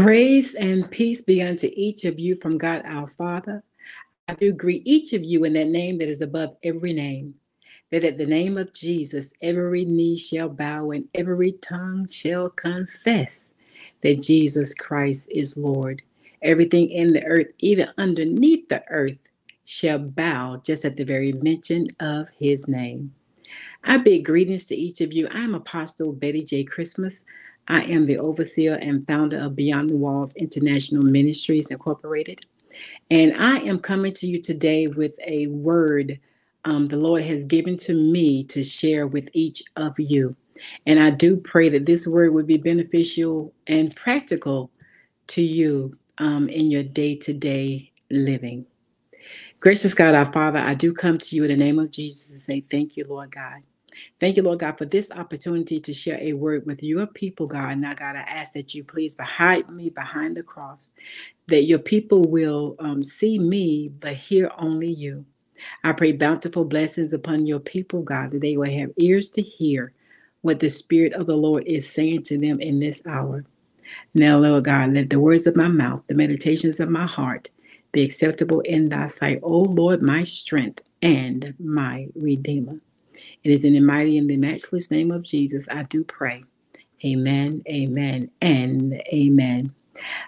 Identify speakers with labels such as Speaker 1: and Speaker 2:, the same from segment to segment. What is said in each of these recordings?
Speaker 1: Grace and peace be unto each of you from God our Father. I do greet each of you in that name that is above every name, that at the name of Jesus every knee shall bow and every tongue shall confess that Jesus Christ is Lord. Everything in the earth, even underneath the earth, shall bow just at the very mention of his name. I bid greetings to each of you. I'm Apostle Betty J. Christmas. I am the overseer and founder of Beyond the Walls International Ministries Incorporated. And I am coming to you today with a word um, the Lord has given to me to share with each of you. And I do pray that this word would be beneficial and practical to you um, in your day to day living. Gracious God, our Father, I do come to you in the name of Jesus and say, Thank you, Lord God. Thank you, Lord God, for this opportunity to share a word with your people, God. Now, God, I ask that you please hide me behind the cross, that your people will um, see me, but hear only you. I pray bountiful blessings upon your people, God, that they will have ears to hear what the Spirit of the Lord is saying to them in this hour. Now, Lord God, let the words of my mouth, the meditations of my heart, be acceptable in thy sight, O Lord, my strength and my redeemer. It is in the mighty and the matchless name of Jesus I do pray. Amen, amen, and amen.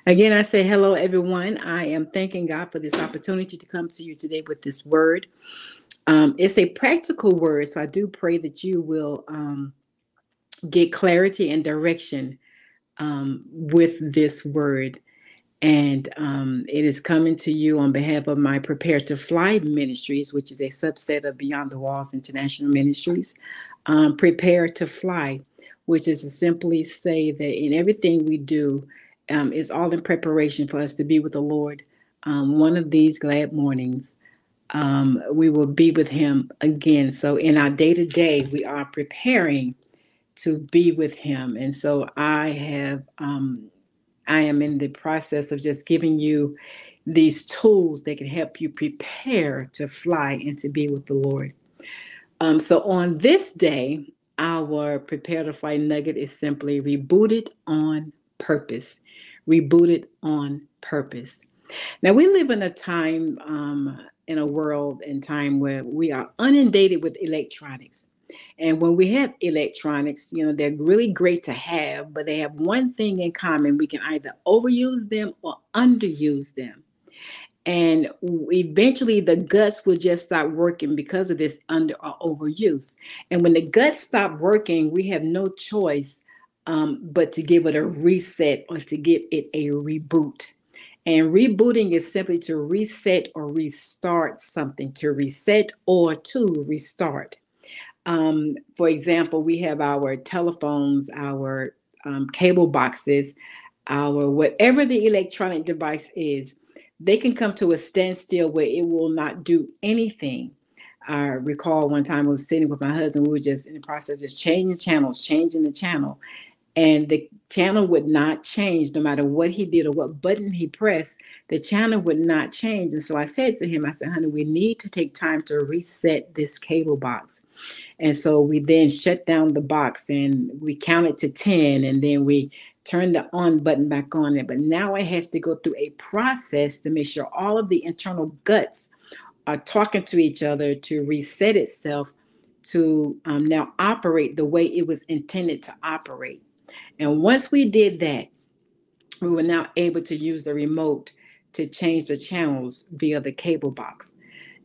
Speaker 1: Again, I say hello, everyone. I am thanking God for this opportunity to come to you today with this word. Um, it's a practical word, so I do pray that you will um, get clarity and direction um, with this word. And um, it is coming to you on behalf of my Prepare to Fly Ministries, which is a subset of Beyond the Walls International Ministries. Um, Prepare to Fly, which is to simply say that in everything we do um, is all in preparation for us to be with the Lord. Um, one of these glad mornings, um, we will be with Him again. So in our day to day, we are preparing to be with Him. And so I have um, I am in the process of just giving you these tools that can help you prepare to fly and to be with the Lord. Um, so on this day, our prepare to fly nugget is simply rebooted on purpose. Rebooted on purpose. Now we live in a time um, in a world and time where we are inundated with electronics. And when we have electronics, you know, they're really great to have, but they have one thing in common. We can either overuse them or underuse them. And eventually the guts will just stop working because of this under or overuse. And when the guts stop working, we have no choice um, but to give it a reset or to give it a reboot. And rebooting is simply to reset or restart something, to reset or to restart. Um, for example, we have our telephones, our um, cable boxes, our whatever the electronic device is, they can come to a standstill where it will not do anything. I recall one time I was sitting with my husband, we were just in the process of just changing channels, changing the channel and the channel would not change no matter what he did or what button he pressed the channel would not change. And so i said to him i said honey we need to take time to reset this cable box. And so we then shut down the box and we counted to 10 and then we turned the on button back on. There but now it has to go through a process to make sure all of the internal guts are talking to each other to reset itself to um, now operate the way it was intended to operate and once we did that, we were now able to use the remote to change the channels via the cable box.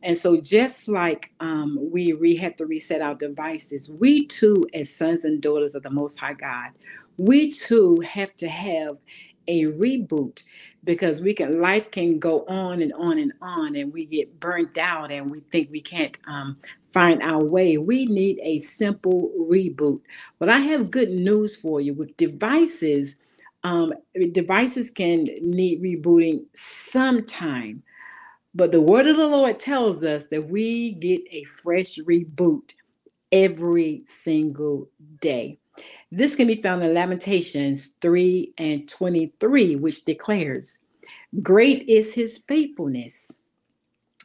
Speaker 1: And so, just like um, we re- had to reset our devices, we too, as sons and daughters of the Most High God, we too have to have a reboot because we can life can go on and on and on, and we get burnt out, and we think we can't um, find our way. We need a simple reboot. But I have good news for you with devices. Um, devices can need rebooting sometime, but the word of the Lord tells us that we get a fresh reboot every single day. This can be found in Lamentations 3 and 23, which declares, Great is his faithfulness.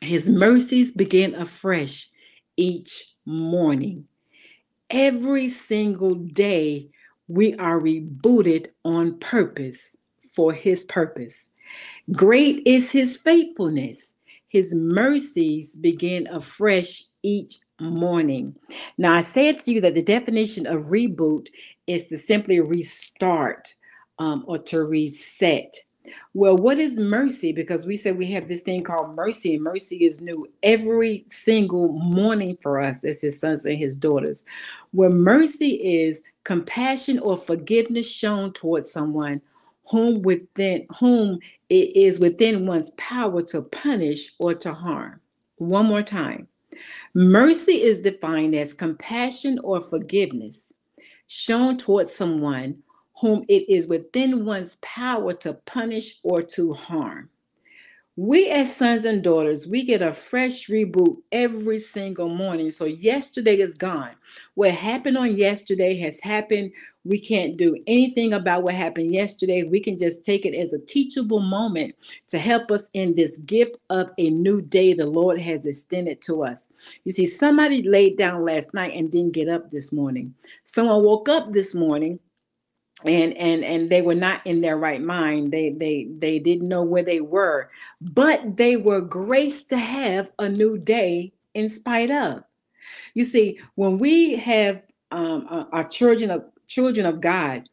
Speaker 1: His mercies begin afresh each morning. Every single day, we are rebooted on purpose for his purpose. Great is his faithfulness. His mercies begin afresh each morning. Now, I said to you that the definition of reboot is to simply restart um, or to reset. Well, what is mercy? Because we said we have this thing called mercy, and mercy is new every single morning for us as his sons and his daughters. Where mercy is compassion or forgiveness shown towards someone whom within whom it is within one's power to punish or to harm. One more time. Mercy is defined as compassion or forgiveness shown towards someone whom it is within one's power to punish or to harm. We, as sons and daughters, we get a fresh reboot every single morning. So, yesterday is gone. What happened on yesterday has happened. We can't do anything about what happened yesterday. We can just take it as a teachable moment to help us in this gift of a new day the Lord has extended to us. You see, somebody laid down last night and didn't get up this morning. Someone woke up this morning and and and they were not in their right mind. They they they didn't know where they were. But they were graced to have a new day in spite of. You see when we have um, our children of children of god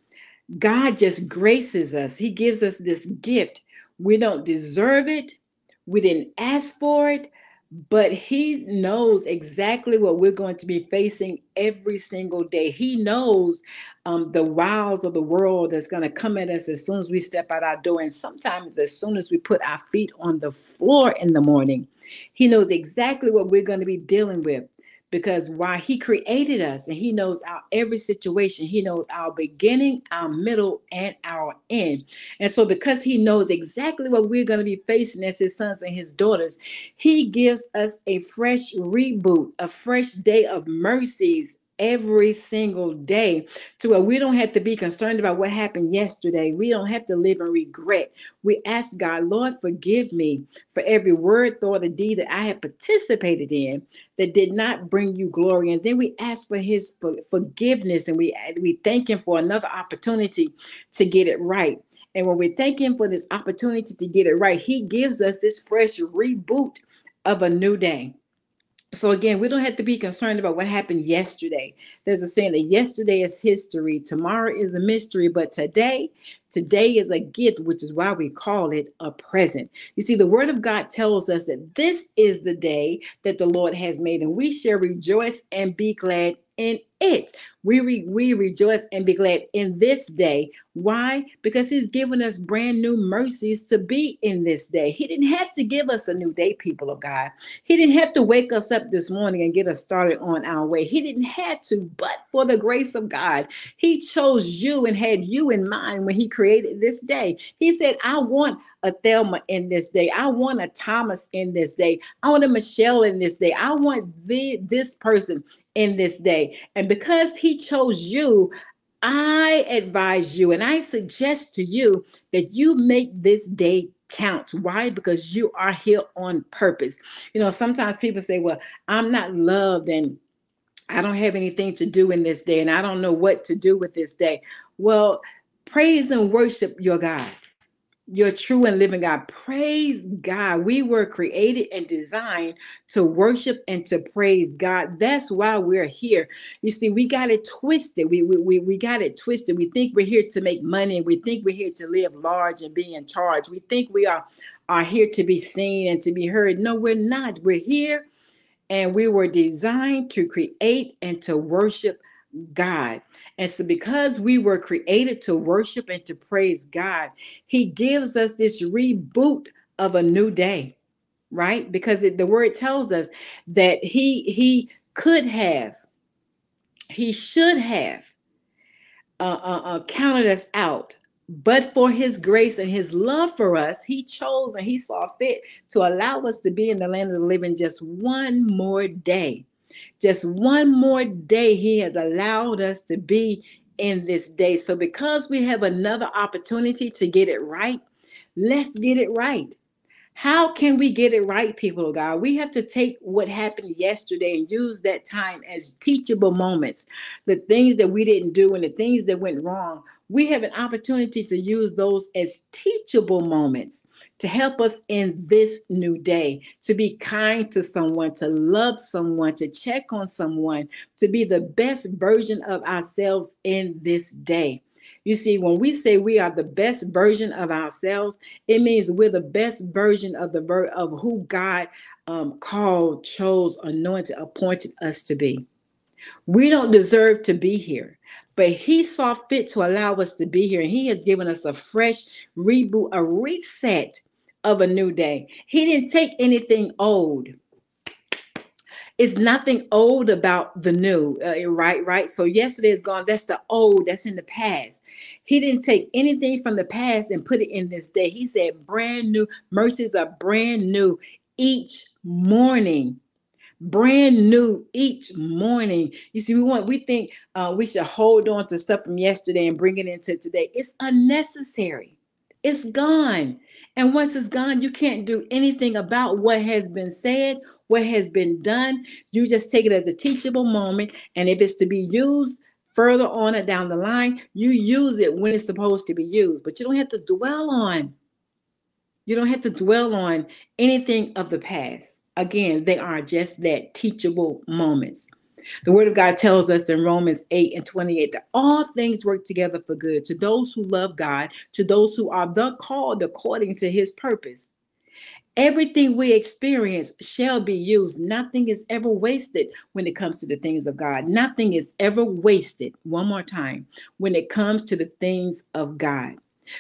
Speaker 1: god just graces us. He gives us this gift. We don't deserve it. We didn't ask for it but he knows exactly what we're going to be facing every single day. He knows um, the wiles of the world that's going to come at us as soon as we step out our door. And sometimes, as soon as we put our feet on the floor in the morning, he knows exactly what we're going to be dealing with because why he created us and he knows our every situation. He knows our beginning our middle and our end. And so because he knows exactly what we're going to be facing as his sons and his daughters he gives us a fresh reboot a fresh day of mercies every single day to where we don't have to be concerned about what happened yesterday. We don't have to live in regret. We ask God, Lord, forgive me for every word, thought, or deed that I have participated in that did not bring you glory. And then we ask for his forgiveness and we, we thank him for another opportunity to get it right. And when we thank him for this opportunity to get it right, he gives us this fresh reboot of a new day so again, we don't have to be concerned about what happened yesterday. There's a saying that yesterday is history, tomorrow is a mystery, but today, today is a gift, which is why we call it a present. You see, the word of God tells us that this is the day that the Lord has made, and we shall rejoice and be glad in it. We, re, we rejoice and be glad in this day. Why? Because He's given us brand new mercies to be in this day. He didn't have to give us a new day, people of God. He didn't have to wake us up this morning and get us started on our way. He didn't have to, but for the grace of God, He chose you and had you in mind when He created this day. He said, I want a Thelma in this day. I want a Thomas in this day. I want a Michelle in this day. I want the, this person in this day. And because he chose you, I advise you and I suggest to you that you make this day count. Why? Because you are here on purpose. You know, sometimes people say, Well, I'm not loved and I don't have anything to do in this day and I don't know what to do with this day. Well, praise and worship your God your true and living God. Praise God. We were created and designed to worship and to praise God. That's why we're here. You see, we got it twisted. We, we, we, we got it twisted. We think we're here to make money. We think we're here to live large and be in charge. We think we are, are here to be seen and to be heard. No, we're not. We're here and we were designed to create and to worship God. And so, because we were created to worship and to praise God, He gives us this reboot of a new day, right? Because it, the word tells us that He He could have, He should have uh, uh, uh, counted us out. But for his grace and his love for us, he chose and he saw fit to allow us to be in the land of the living just one more day. Just one more day, He has allowed us to be in this day. So, because we have another opportunity to get it right, let's get it right. How can we get it right, people of God? We have to take what happened yesterday and use that time as teachable moments. The things that we didn't do and the things that went wrong, we have an opportunity to use those as teachable moments to help us in this new day, to be kind to someone, to love someone, to check on someone, to be the best version of ourselves in this day. You see, when we say we are the best version of ourselves, it means we're the best version of the ver- of who God um, called, chose, anointed, appointed us to be. We don't deserve to be here, but He saw fit to allow us to be here, and He has given us a fresh reboot, a reset of a new day. He didn't take anything old it's nothing old about the new, uh, right? Right. So yesterday is gone. That's the old. That's in the past. He didn't take anything from the past and put it in this day. He said, "Brand new mercies are brand new each morning." brand new each morning. You see, we want we think uh, we should hold on to stuff from yesterday and bring it into today. It's unnecessary. It's gone. And once it's gone, you can't do anything about what has been said, what has been done. You just take it as a teachable moment. And if it's to be used further on it down the line, you use it when it's supposed to be used. But you don't have to dwell on. You don't have to dwell on anything of the past. Again, they are just that teachable moments. The word of God tells us in Romans 8 and 28 that all things work together for good to those who love God, to those who are the called according to his purpose. Everything we experience shall be used. Nothing is ever wasted when it comes to the things of God. Nothing is ever wasted, one more time, when it comes to the things of God.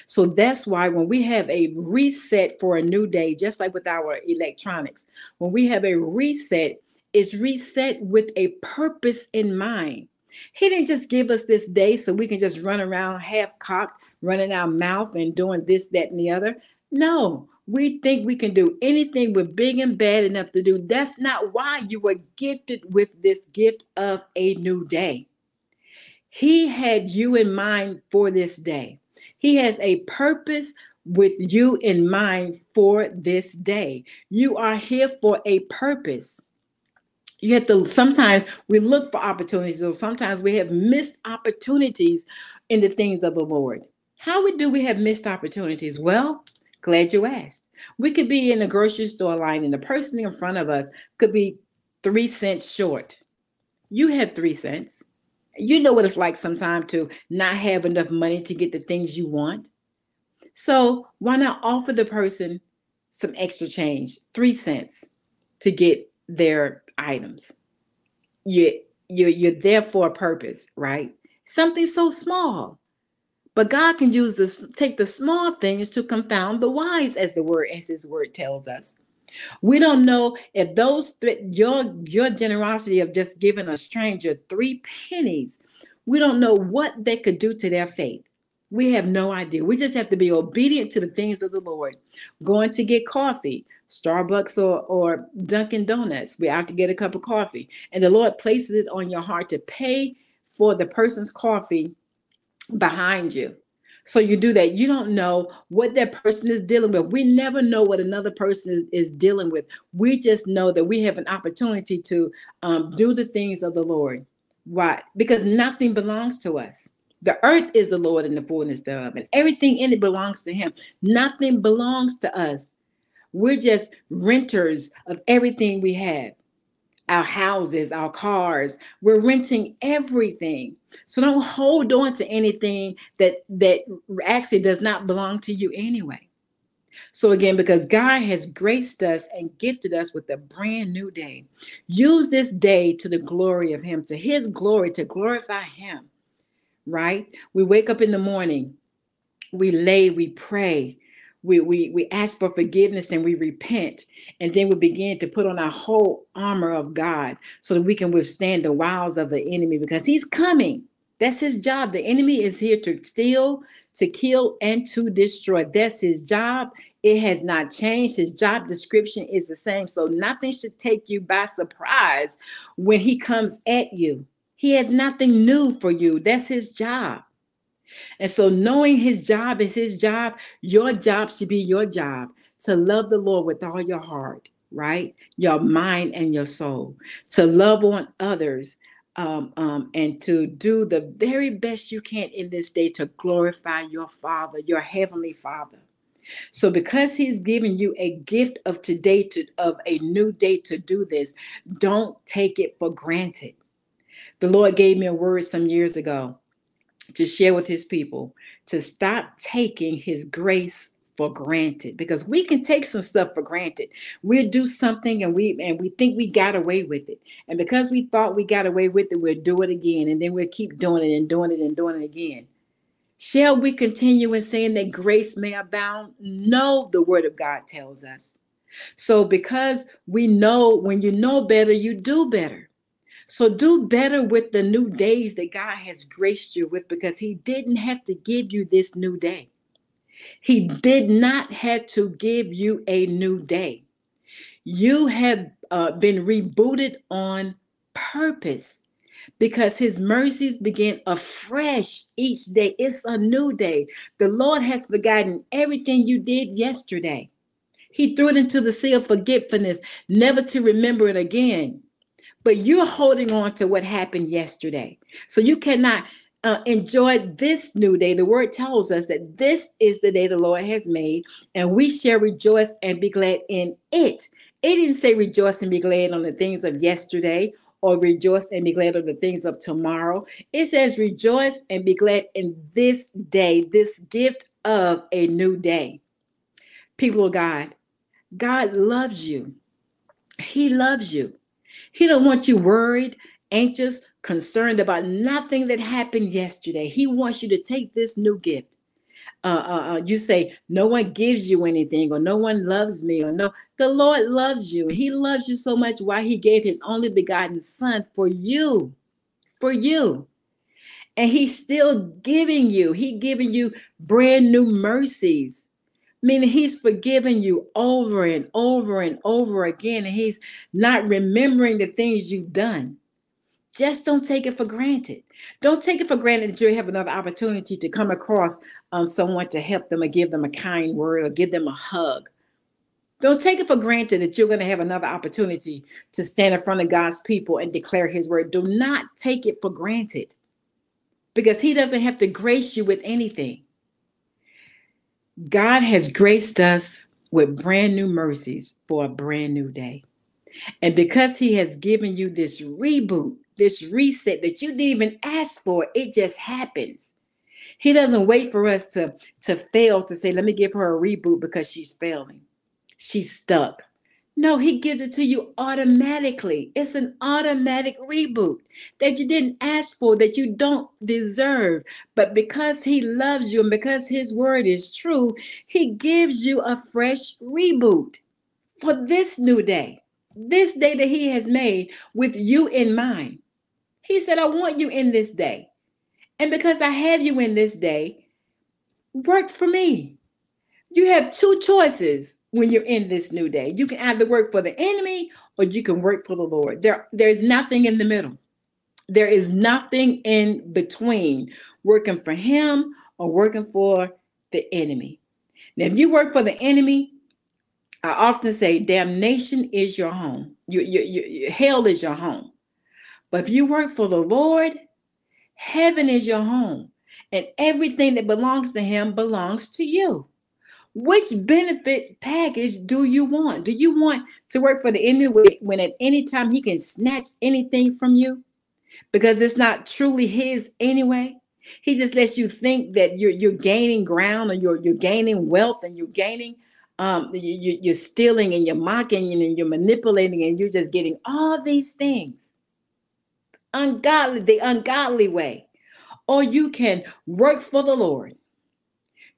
Speaker 1: So that's why when we have a reset for a new day, just like with our electronics, when we have a reset, is reset with a purpose in mind. He didn't just give us this day so we can just run around half cocked, running our mouth and doing this, that, and the other. No, we think we can do anything we're big and bad enough to do. That's not why you were gifted with this gift of a new day. He had you in mind for this day. He has a purpose with you in mind for this day. You are here for a purpose you have to sometimes we look for opportunities or sometimes we have missed opportunities in the things of the lord. How do we have missed opportunities? Well glad you asked. We could be in a grocery store line and the person in front of us could be three cents short. You have three cents. You know what it's like sometimes to not have enough money to get the things you want. So why not offer the person some extra change three cents to get their items. You you you're there for a purpose, right? Something so small. But God can use this, take the small things to confound the wise, as the word, as his word tells us. We don't know if those th- your your generosity of just giving a stranger three pennies, we don't know what they could do to their faith. We have no idea. We just have to be obedient to the things of the Lord. Going to get coffee, Starbucks or, or Dunkin' Donuts. We have to get a cup of coffee. And the Lord places it on your heart to pay for the person's coffee behind you. So you do that. You don't know what that person is dealing with. We never know what another person is, is dealing with. We just know that we have an opportunity to um, do the things of the Lord. Why? Because nothing belongs to us. The earth is the Lord and the fullness thereof, and everything in it belongs to Him. Nothing belongs to us. We're just renters of everything we have our houses, our cars. We're renting everything. So don't hold on to anything that that actually does not belong to you anyway. So again, because God has graced us and gifted us with a brand new day, use this day to the glory of Him, to His glory, to glorify Him right? We wake up in the morning, we lay, we pray, we, we, we ask for forgiveness and we repent. And then we begin to put on our whole armor of God so that we can withstand the wiles of the enemy because he's coming. That's his job. The enemy is here to steal, to kill, and to destroy. That's his job. It has not changed. His job description is the same. So nothing should take you by surprise when he comes at you. He has nothing new for you. That's his job. And so, knowing his job is his job, your job should be your job to love the Lord with all your heart, right? Your mind and your soul, to love on others, um, um, and to do the very best you can in this day to glorify your Father, your Heavenly Father. So, because He's given you a gift of today, to of a new day to do this, don't take it for granted. The Lord gave me a word some years ago to share with his people to stop taking his grace for granted because we can take some stuff for granted. We'll do something and we and we think we got away with it. And because we thought we got away with it, we'll do it again and then we'll keep doing it and doing it and doing it again. Shall we continue in saying that grace may abound? No, the word of God tells us. So because we know when you know better, you do better. So do better with the new days that God has graced you with because He didn't have to give you this new day. He did not have to give you a new day. You have uh, been rebooted on purpose because his mercies begin afresh each day. It's a new day. The Lord has forgotten everything you did yesterday. He threw it into the sea of forgetfulness, never to remember it again but you're holding on to what happened yesterday. So you cannot uh, enjoy this new day. The word tells us that this is the day the Lord has made, and we shall rejoice and be glad in it. It didn't say rejoice and be glad on the things of yesterday or rejoice and be glad on the things of tomorrow. It says rejoice and be glad in this day, this gift of a new day. People of God, God loves you. He loves you. He don't want you worried, anxious, concerned about nothing that happened yesterday. He wants you to take this new gift. Uh, uh, uh, you say no one gives you anything or no one loves me or no the lord loves you he loves you so much why he gave his only begotten son for you for you and he's still giving you he giving you brand new mercies meaning he's forgiven you over and over and over again, and he's not remembering the things you've done. Just don't take it for granted. Don't take it for granted that you have another opportunity to come across um, someone to help them or give them a kind word or give them a hug. Don't take it for granted that you're going to have another opportunity to stand in front of God's people and declare his word. Do not take it for granted because he doesn't have to grace you with anything. God has graced us with brand new mercies for a brand new day. And because He has given you this reboot, this reset that you didn't even ask for, it just happens. He doesn't wait for us to, to fail to say, let me give her a reboot because she's failing. She's stuck. No, he gives it to you automatically. It's an automatic reboot that you didn't ask for, that you don't deserve. But because he loves you and because his word is true, he gives you a fresh reboot for this new day, this day that he has made with you in mind. He said, I want you in this day. And because I have you in this day, work for me. You have two choices when you're in this new day. You can either work for the enemy or you can work for the Lord. There, there's nothing in the middle. There is nothing in between working for him or working for the enemy. Now, if you work for the enemy, I often say damnation is your home. You, you, you, hell is your home. But if you work for the Lord, heaven is your home. And everything that belongs to him belongs to you. Which benefits package do you want? Do you want to work for the enemy when at any time he can snatch anything from you? Because it's not truly his anyway. He just lets you think that you're you're gaining ground or you're you're gaining wealth and you're gaining um you, you're stealing and you're mocking and you're manipulating and you're just getting all these things ungodly the ungodly way or you can work for the lord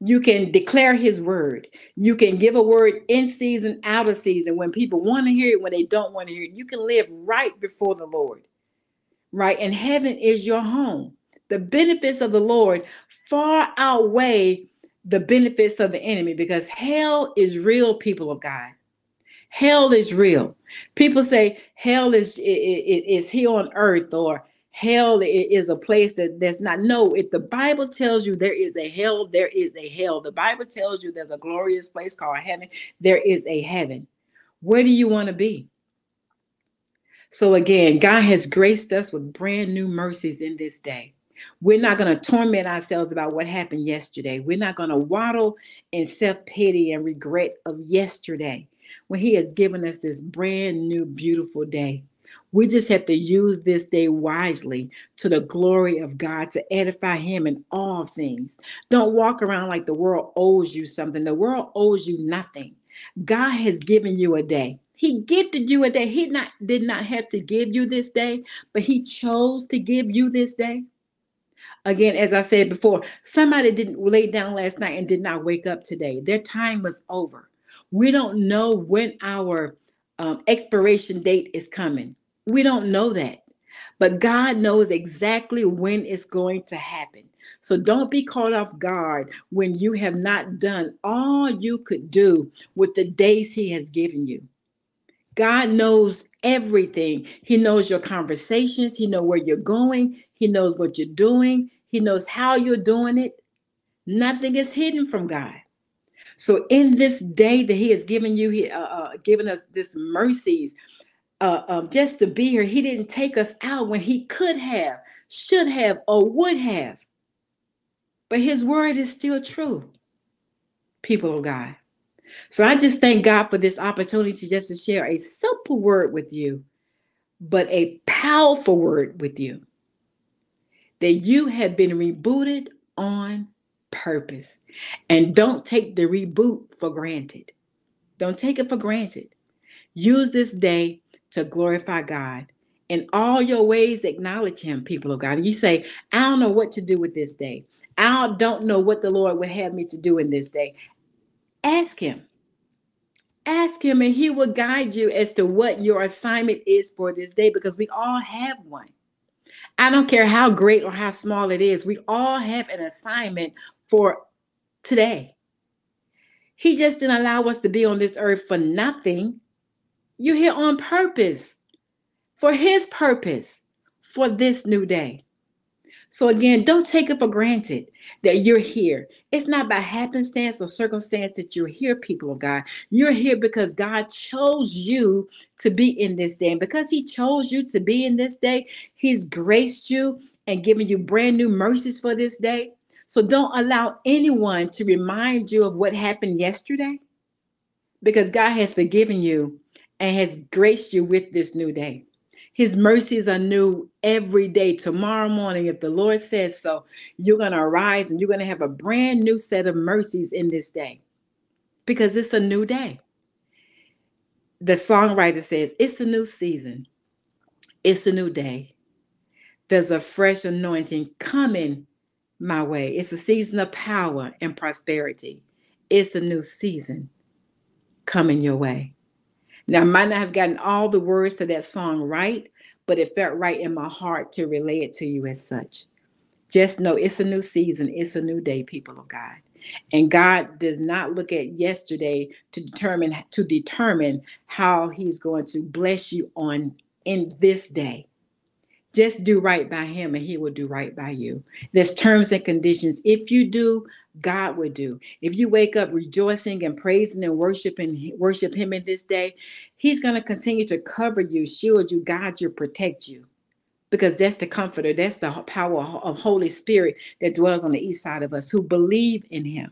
Speaker 1: you can declare his word. You can give a word in season, out of season, when people want to hear it, when they don't want to hear it. You can live right before the Lord, right? And heaven is your home. The benefits of the Lord far outweigh the benefits of the enemy because hell is real, people of God. Hell is real. People say hell is, is, is here on earth or hell is a place that that's not no if the bible tells you there is a hell there is a hell. The bible tells you there's a glorious place called heaven there is a heaven. Where do you want to be? So again god has graced us with brand new mercies in this day. We're not going to torment ourselves about what happened yesterday. We're not going to waddle in self-pity and regret of yesterday when he has given us this brand new beautiful day we just have to use this day wisely to the glory of God to edify Him in all things. Don't walk around like the world owes you something. The world owes you nothing. God has given you a day. He gifted you a day. He not did not have to give you this day, but he chose to give you this day. Again, as I said before, somebody didn't lay down last night and did not wake up today. Their time was over. We don't know when our um, expiration date is coming. We don't know that. But God knows exactly when it's going to happen. So don't be caught off guard when you have not done all you could do with the days He has given you. God knows everything. He knows your conversations. He knows where you're going. He knows what you're doing. He knows how you're doing it. Nothing is hidden from God. So in this day that He has given you, He uh, uh, given us this mercies uh, um, just to be here. He didn't take us out when he could have, should have, or would have. But his word is still true, people of God. So I just thank God for this opportunity just to share a simple word with you, but a powerful word with you. That you have been rebooted on purpose. And don't take the reboot for granted. Don't take it for granted. Use this day to glorify God. In all your ways, acknowledge Him, people of God. You say, I don't know what to do with this day. I don't know what the Lord would have me to do in this day. Ask Him. Ask Him, and He will guide you as to what your assignment is for this day because we all have one. I don't care how great or how small it is, we all have an assignment for today. He just didn't allow us to be on this earth for nothing. You're here on purpose, for His purpose, for this new day. So, again, don't take it for granted that you're here. It's not by happenstance or circumstance that you're here, people of God. You're here because God chose you to be in this day. And because He chose you to be in this day, He's graced you and given you brand new mercies for this day. So, don't allow anyone to remind you of what happened yesterday because God has forgiven you and has graced you with this new day. His mercies are new every day. Tomorrow morning, if the Lord says so, you're going to arise and you're going to have a brand new set of mercies in this day because it's a new day. The songwriter says, It's a new season, it's a new day. There's a fresh anointing coming my way. It's a season of power and prosperity. It's a new season coming your way. Now, I might not have gotten all the words to that song right, but it felt right in my heart to relay it to you as such. Just know it's a new season, it's a new day, people of God. And God does not look at yesterday to determine to determine how he's going to bless you on in this day. Just do right by him and he will do right by you. There's terms and conditions. If you do, God will do. If you wake up rejoicing and praising and worshiping, worship Him in this day, He's going to continue to cover you, shield you, guide you, protect you. Because that's the comforter, that's the power of Holy Spirit that dwells on the east side of us who believe in Him.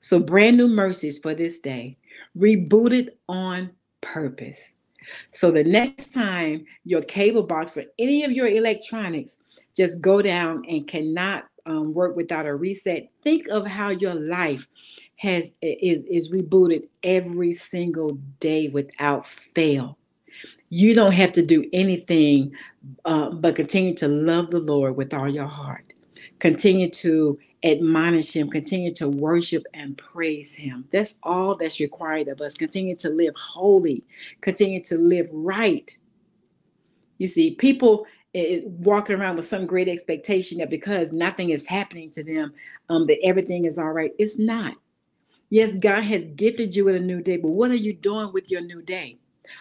Speaker 1: So, brand new mercies for this day, rebooted on purpose. So, the next time your cable box or any of your electronics just go down and cannot um, work without a reset. Think of how your life has is is rebooted every single day without fail. You don't have to do anything uh, but continue to love the Lord with all your heart. Continue to admonish Him. Continue to worship and praise Him. That's all that's required of us. Continue to live holy. Continue to live right. You see, people it, walking around with some great expectation that because nothing is happening to them, um, that everything is all right. It's not. Yes, God has gifted you with a new day, but what are you doing with your new day?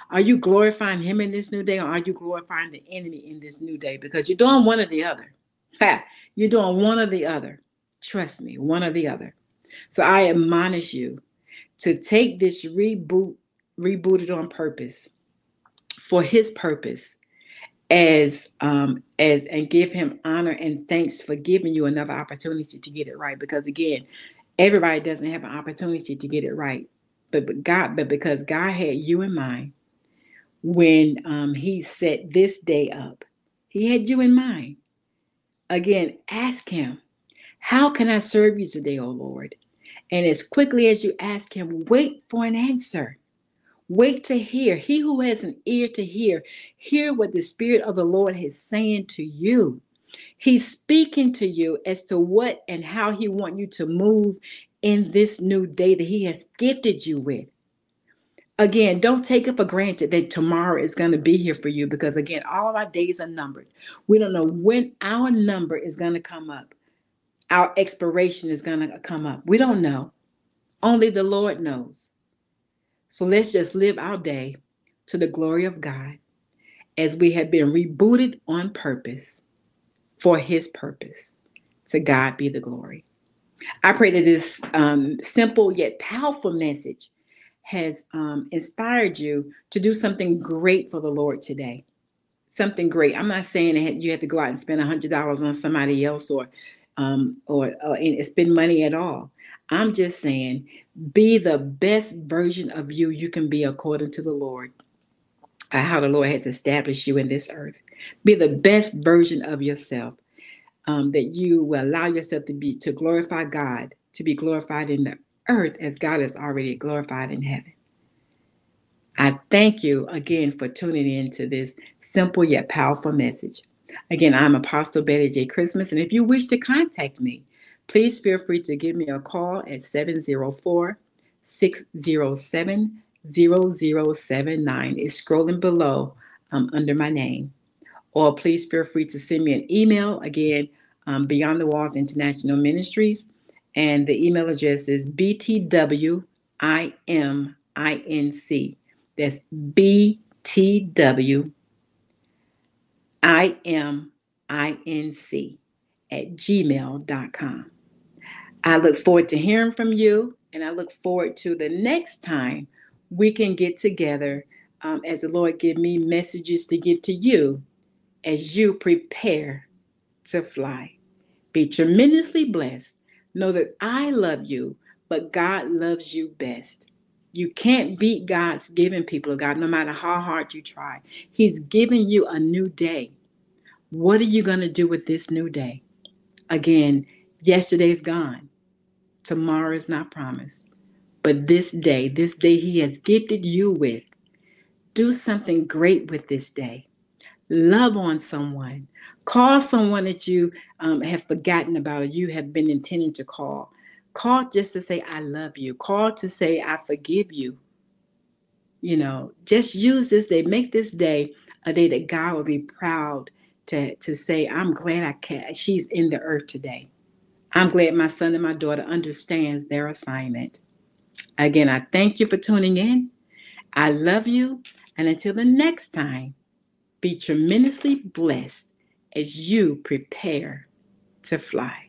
Speaker 1: Are you glorifying Him in this new day, or are you glorifying the enemy in this new day? Because you're doing one or the other. Ha! You're doing one or the other. Trust me, one or the other. So I admonish you to take this reboot, rebooted on purpose for His purpose as um as and give him honor and thanks for giving you another opportunity to get it right. Because again everybody doesn't have an opportunity to get it right. But, but god but because god had you in mind when um he set this day up he had you in mind. Again ask him how can i serve you today oh lord and as quickly as you ask him wait for an answer Wait to hear. He who has an ear to hear, hear what the Spirit of the Lord is saying to you. He's speaking to you as to what and how he wants you to move in this new day that he has gifted you with. Again, don't take it for granted that tomorrow is going to be here for you because, again, all of our days are numbered. We don't know when our number is going to come up, our expiration is going to come up. We don't know. Only the Lord knows. So let's just live our day to the glory of God as we have been rebooted on purpose for His purpose. To God be the glory. I pray that this um, simple yet powerful message has um, inspired you to do something great for the Lord today. Something great. I'm not saying that you have to go out and spend $100 on somebody else or um, or, or spend money at all. I'm just saying, be the best version of you you can be according to the Lord, uh, how the Lord has established you in this earth. Be the best version of yourself um, that you will allow yourself to be to glorify God, to be glorified in the earth as God is already glorified in heaven. I thank you again for tuning in to this simple yet powerful message. Again, I'm Apostle Betty J. Christmas, and if you wish to contact me, please feel free to give me a call at 704 607 0079. It's scrolling below um, under my name. Or please feel free to send me an email again, um, Beyond the Walls International Ministries. And the email address is BTWIMINC. That's btw at gmail.com. I look forward to hearing from you, and I look forward to the next time we can get together um, as the Lord give me messages to give to you as you prepare to fly. Be tremendously blessed. Know that I love you, but God loves you best. You can't beat God's giving people of God, no matter how hard you try. He's giving you a new day. What are you going to do with this new day? Again, yesterday's gone. Tomorrow is not promised. But this day, this day He has gifted you with, do something great with this day. Love on someone. Call someone that you um, have forgotten about or you have been intending to call. Call just to say, I love you. Call to say, I forgive you. You know, just use this day. Make this day a day that God will be proud to, to say, I'm glad I can. She's in the earth today. I'm glad my son and my daughter understands their assignment. Again, I thank you for tuning in. I love you. And until the next time, be tremendously blessed as you prepare to fly.